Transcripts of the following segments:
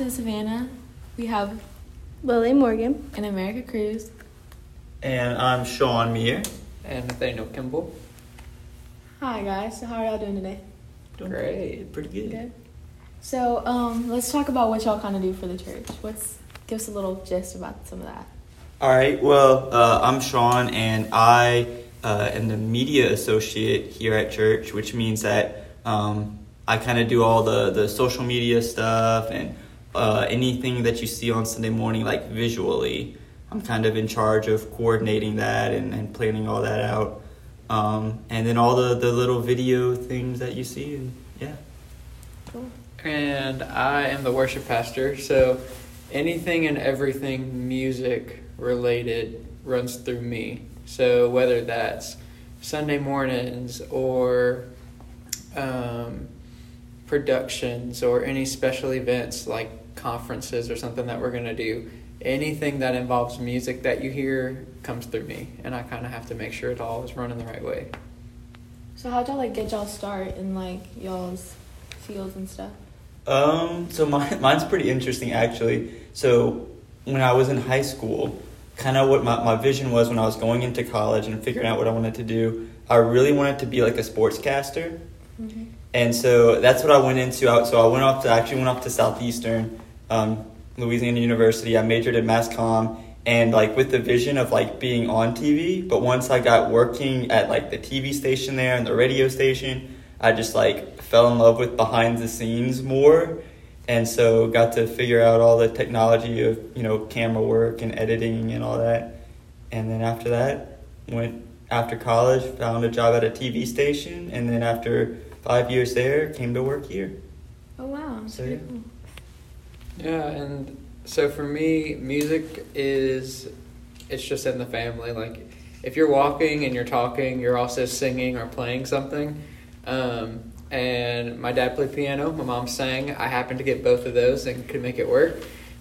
to Savanna. We have Lily Morgan. and America Cruz. And I'm Sean Mire. and Nathaniel Kimball. Hi guys. So how are y'all doing today? Doing Great. Pretty good. Good. So um, let's talk about what y'all kind of do for the church. What's give us a little gist about some of that. All right. Well, uh, I'm Sean, and I uh, am the media associate here at church, which means that um, I kind of do all the the social media stuff and uh, anything that you see on Sunday morning, like visually. I'm kind of in charge of coordinating that and, and planning all that out. Um, and then all the, the little video things that you see, and yeah. And I am the worship pastor, so anything and everything music related runs through me. So whether that's Sunday mornings or um, productions or any special events like conferences or something that we're going to do, anything that involves music that you hear comes through me. And I kind of have to make sure it all is running the right way. So how'd y'all like get y'all start in like y'all's fields and stuff? Um, so mine, mine's pretty interesting actually. So when I was in high school, kind of what my, my vision was when I was going into college and figuring out what I wanted to do, I really wanted to be like a sportscaster. Mm-hmm. And so that's what I went into. So I went off to actually went off to Southeastern, um, Louisiana University. I majored in mass comm and like with the vision of like being on TV. But once I got working at like the TV station there and the radio station, I just like fell in love with behind the scenes more. And so got to figure out all the technology of, you know, camera work and editing and all that. And then after that, went after college, found a job at a TV station, and then after five years there, came to work here. Oh wow. So, yeah. cool. Yeah, and so for me, music is it's just in the family. Like if you're walking and you're talking, you're also singing or playing something. Um, and my dad played piano, my mom sang. I happened to get both of those and could make it work.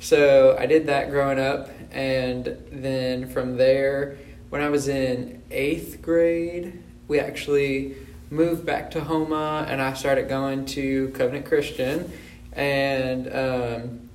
So I did that growing up, and then from there, when I was in eighth grade, we actually moved back to Houma, and I started going to Covenant Christian, and um,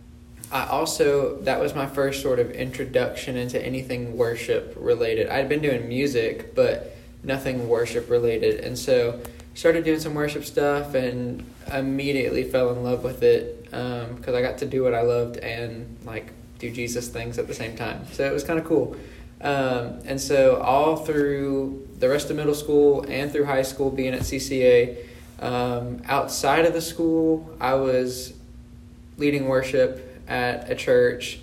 I also that was my first sort of introduction into anything worship related. I'd been doing music, but nothing worship related, and so started doing some worship stuff and immediately fell in love with it because I got to do what I loved and like do Jesus things at the same time. So it was kind of cool. Um, and so all through the rest of middle school and through high school, being at CCA, um, outside of the school, I was leading worship at a church,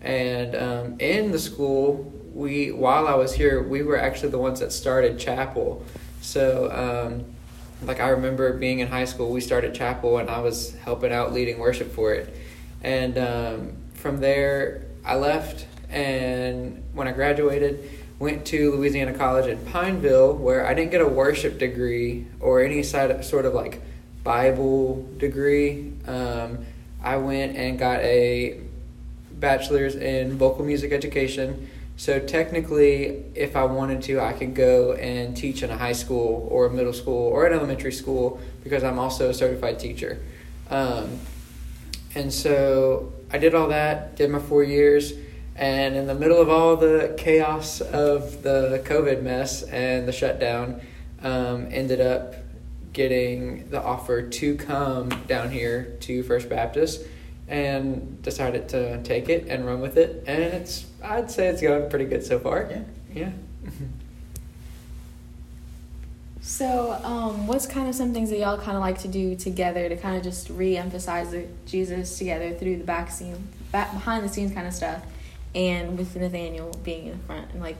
and um, in the school, we while I was here, we were actually the ones that started chapel. So, um, like I remember being in high school, we started chapel, and I was helping out leading worship for it. And um, from there, I left, and when I graduated, went to Louisiana College in Pineville, where I didn't get a worship degree or any side sort of like Bible degree. Um, I went and got a bachelor's in vocal music education. So technically, if I wanted to, I could go and teach in a high school or a middle school or an elementary school because I'm also a certified teacher. Um, and so I did all that, did my four years, and in the middle of all the chaos of the COVID mess and the shutdown, um, ended up getting the offer to come down here to First Baptist and decided to take it and run with it. And it's, I'd say it's going pretty good so far. Yeah. Yeah. So, um, what's kind of some things that y'all kind of like to do together to kind of just re-emphasize Jesus together through the back scene, back behind the scenes kind of stuff, and with Nathaniel being in front and like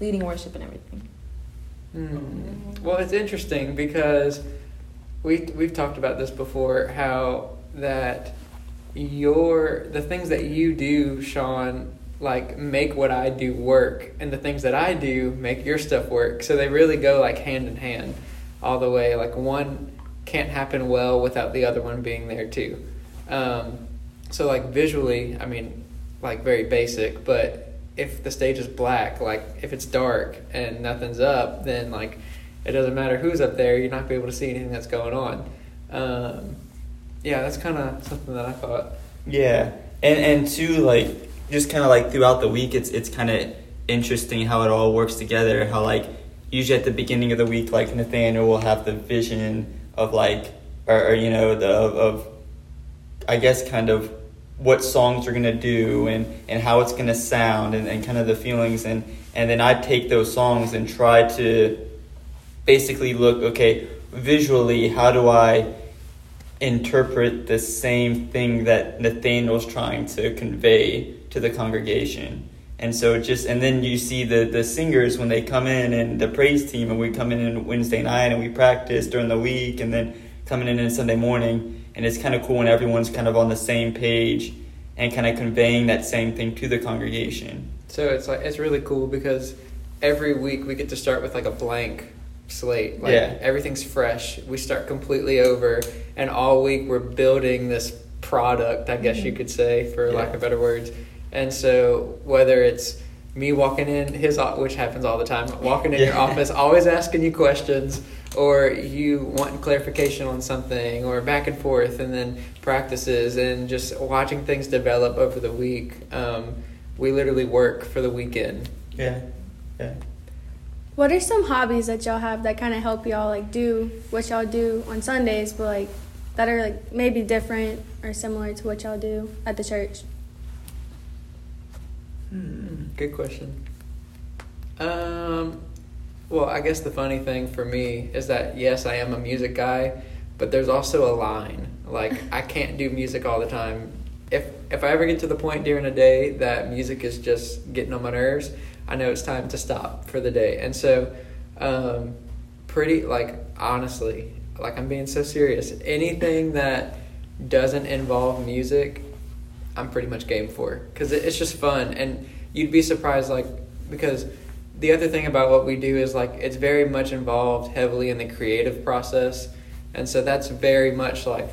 leading worship and everything. Hmm. Well, it's interesting because we we've talked about this before. How that your the things that you do, Sean, like make what I do work, and the things that I do make your stuff work. So they really go like hand in hand, all the way. Like one can't happen well without the other one being there too. Um, so like visually, I mean, like very basic, but if the stage is black, like if it's dark and nothing's up, then like it doesn't matter who's up there, you're not gonna be able to see anything that's going on. Um, yeah, that's kind of something that I thought Yeah, and and two like just kind of like throughout the week, it's it's kind of interesting how it all works together. How like usually at the beginning of the week, like Nathaniel will have the vision of like or, or you know the of, of I guess kind of what songs we're gonna do and and how it's gonna sound and, and kind of the feelings and and then I take those songs and try to basically look okay visually how do I interpret the same thing that Nathaniel's trying to convey to the congregation. And so just and then you see the the singers when they come in and the praise team and we come in on Wednesday night and we practice during the week and then coming in on Sunday morning and it's kind of cool when everyone's kind of on the same page and kind of conveying that same thing to the congregation. So it's like it's really cool because every week we get to start with like a blank slate. Like Yeah. everything's fresh. We start completely over, and all week we're building this product. I guess you mm-hmm. could say, for lack of better words. And so whether it's me walking in his, o- which happens all the time, walking in your office, always asking you questions, or you wanting clarification on something, or back and forth, and then practices, and just watching things develop over the week. Um, we literally work for the weekend. Yeah. Yeah. What are some hobbies that y'all have that kind of help y'all like do what y'all do on Sundays, but like that are like maybe different or similar to what y'all do at the church? Hmm, good question. Um, well, I guess the funny thing for me is that yes, I am a music guy, but there's also a line. Like I can't do music all the time. If if I ever get to the point during a day that music is just getting on my nerves, I know it's time to stop for the day. And so, um, pretty like honestly, like I'm being so serious. Anything that doesn't involve music, I'm pretty much game for because it's just fun and you'd be surprised like because the other thing about what we do is like it's very much involved heavily in the creative process. And so that's very much like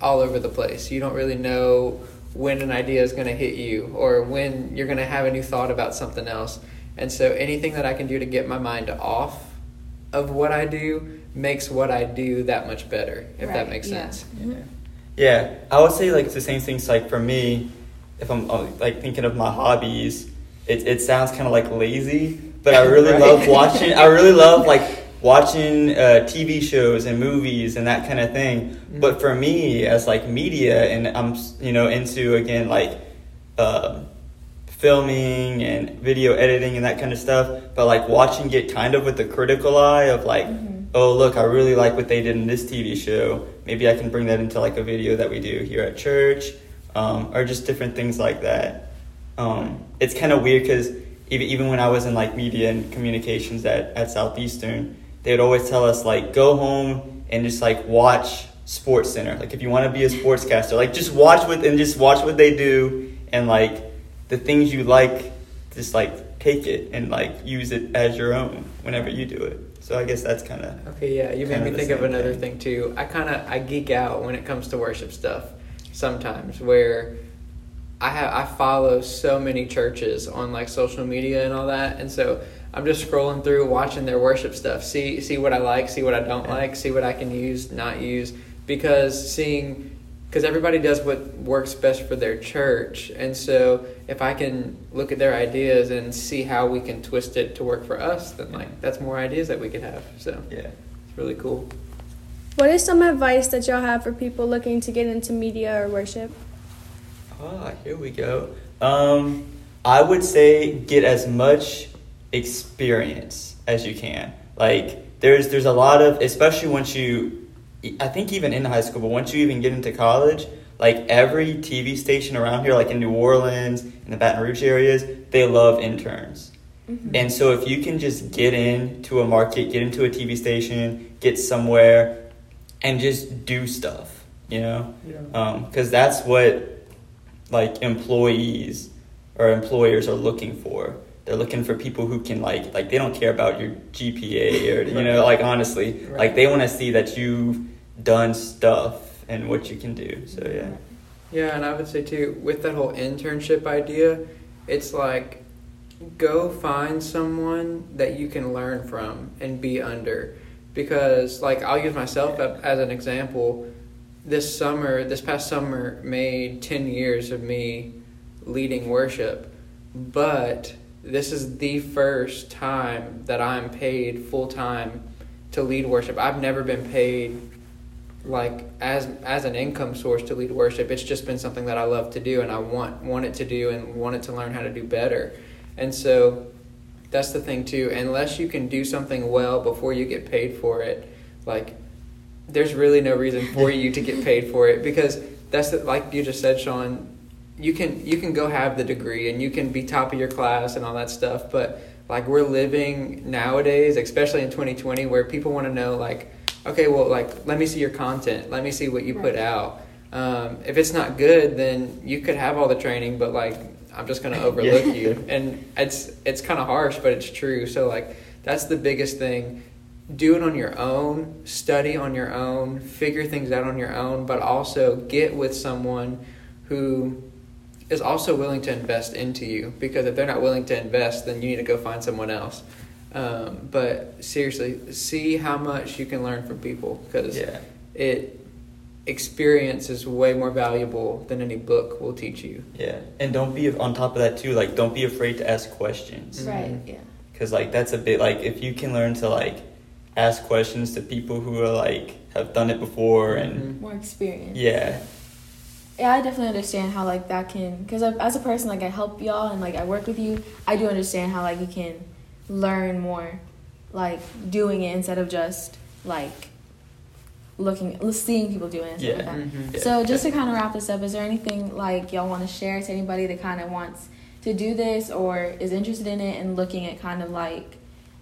all over the place. You don't really know when an idea is going to hit you or when you're going to have a new thought about something else. And so anything that i can do to get my mind off of what i do makes what i do that much better if that Right, makes yeah. sense. Mm-hmm. Yeah, I would say like it's the same things. Like for me, if I'm uh, like thinking of my hobbies, it it sounds kind of like lazy, but I really Right. love watching. I really love like watching uh, TV shows and movies and that kind of thing. But for me, as like media, and I'm you know into again like um, filming and video editing and that kind of stuff. But like watching it kind of with the critical eye of like, oh look, I really like what they did in this TV show. Maybe I can bring that into like a video that we do here at church, um, or just different things like that. Um, it's kind of weird because even even when I was in like media and communications at at Southeastern, they would always tell us like go home and just like watch Sports Center. Like if you want to be a sportscaster, like just watch what and just watch what they do and like the things you like, just like take it and like use it as your own whenever you do it. So I guess that's kind of Okay, yeah, you made me think of another thing. thing too. I kind of I geek out when it comes to worship stuff sometimes where I have I follow so many churches on like social media and all that, and so I'm just scrolling through watching their worship stuff, see see what I like, see what I don't like, see what I can use, not use, because seeing because everybody does what works best for their church, and so if I can look at their ideas and see how we can twist it to work for us, then like that's more ideas that we could have. So yeah. it's really cool. What is some advice that y'all have for people looking to get into media or worship? Ah, here we go. Um, I would say get as much experience as you can. Like there's there's a lot of especially once you I think even in high school, but once you even get into college, like every TV station around here, like in New Orleans, in the Baton Rouge areas, they love interns. And so if you can just get into a market, get into a TV station, get somewhere, and just do stuff, you know, Yeah. Um, because that's what like employees or employers are looking for. They're looking for people who can like like they don't care about your GPA or you know like honestly Right. like they want to see that you've done stuff and what you can do. So yeah. Yeah, and I would say too, with that whole internship idea, it's like go find someone that you can learn from and be under. Because, like, I'll use myself as an example. this summer, this past summer, made 10 years of me leading worship, but this is the first time that I'm paid full time to lead worship. I've never been paid like as as an income source to lead worship. It's just been something that I love to do and I want wanted to do and wanted to learn how to do better. And so that's the thing too. Unless you can do something well before you get paid for it, like there's really no reason for you to get paid for it because that's the, like you just said, Sean. You can you can go have the degree and you can be top of your class and all that stuff, but like we're living nowadays, especially in 2020, where people want to know like, okay, well, like let me see your content, let me see what you right. put out. Um, if it's not good, then you could have all the training, but like I'm just gonna overlook yeah. you, and it's it's kind of harsh, but it's true. So like that's the biggest thing do it on your own, study on your own, figure things out on your own, but also get with someone who is also willing to invest into you. Because if they're not willing to invest, then you need to go find someone else. Um, but seriously, see how much you can learn from people because yeah. it experience is way more valuable than any book will teach you. Yeah, and don't be on top of that too. Like, don't be afraid to ask questions. Right. Mm-hmm. Yeah. Because like that's a bit like if you can learn to like ask questions to people who are like have done it before and mm-hmm. more experience. Yeah. Yeah, I definitely understand how like that can because as a person like I help y'all and like I work with you. I do understand how like you can learn more, like doing it instead of just like looking seeing people doing it. Yeah. Like mm-hmm. yeah. So just to kind of wrap this up, is there anything like y'all want to share to anybody that kind of wants to do this or is interested in it and looking at kind of like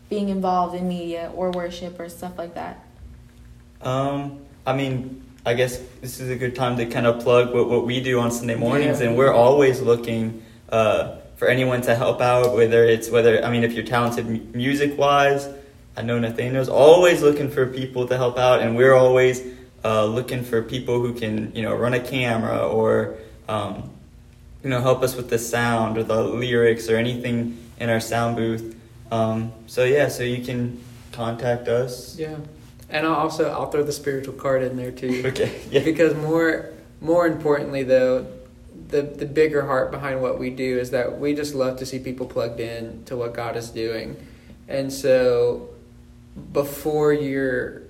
being involved in media or worship or stuff like that? Um, I mean, I guess this is a good time to kind of plug what, what we do on Sunday mornings, yeah. and we're always looking uh, for anyone to help out. Whether it's whether I mean, if you're talented music wise, I know Nathaniel's always looking for people to help out, and we're always uh, looking for people who can you know run a camera or um, you know help us with the sound or the lyrics or anything in our sound booth. Um, so yeah, so you can contact us. Yeah, and I'll also I'll throw the spiritual card in there too. okay. Yeah. Because more more importantly though, the the bigger heart behind what we do is that we just love to see people plugged in to what God is doing, and so before you're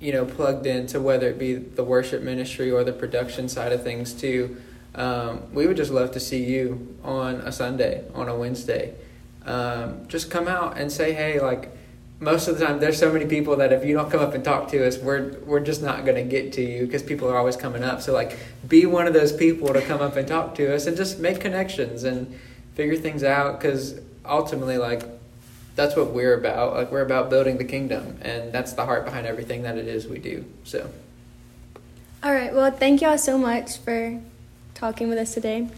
you know plugged into whether it be the worship ministry or the production side of things too um, we would just love to see you on a sunday on a wednesday. Um, just come out and say hey like most of the time there's so many people that if you don't come up and talk to us we're we're just not going to get to you because people are always coming up. So like be one of those people to come up and talk to us and just make connections and figure things out because ultimately like that's what we're about like we're about building the kingdom and that's the heart behind everything that it is we do so. All right well thank y'all so much for talking with us today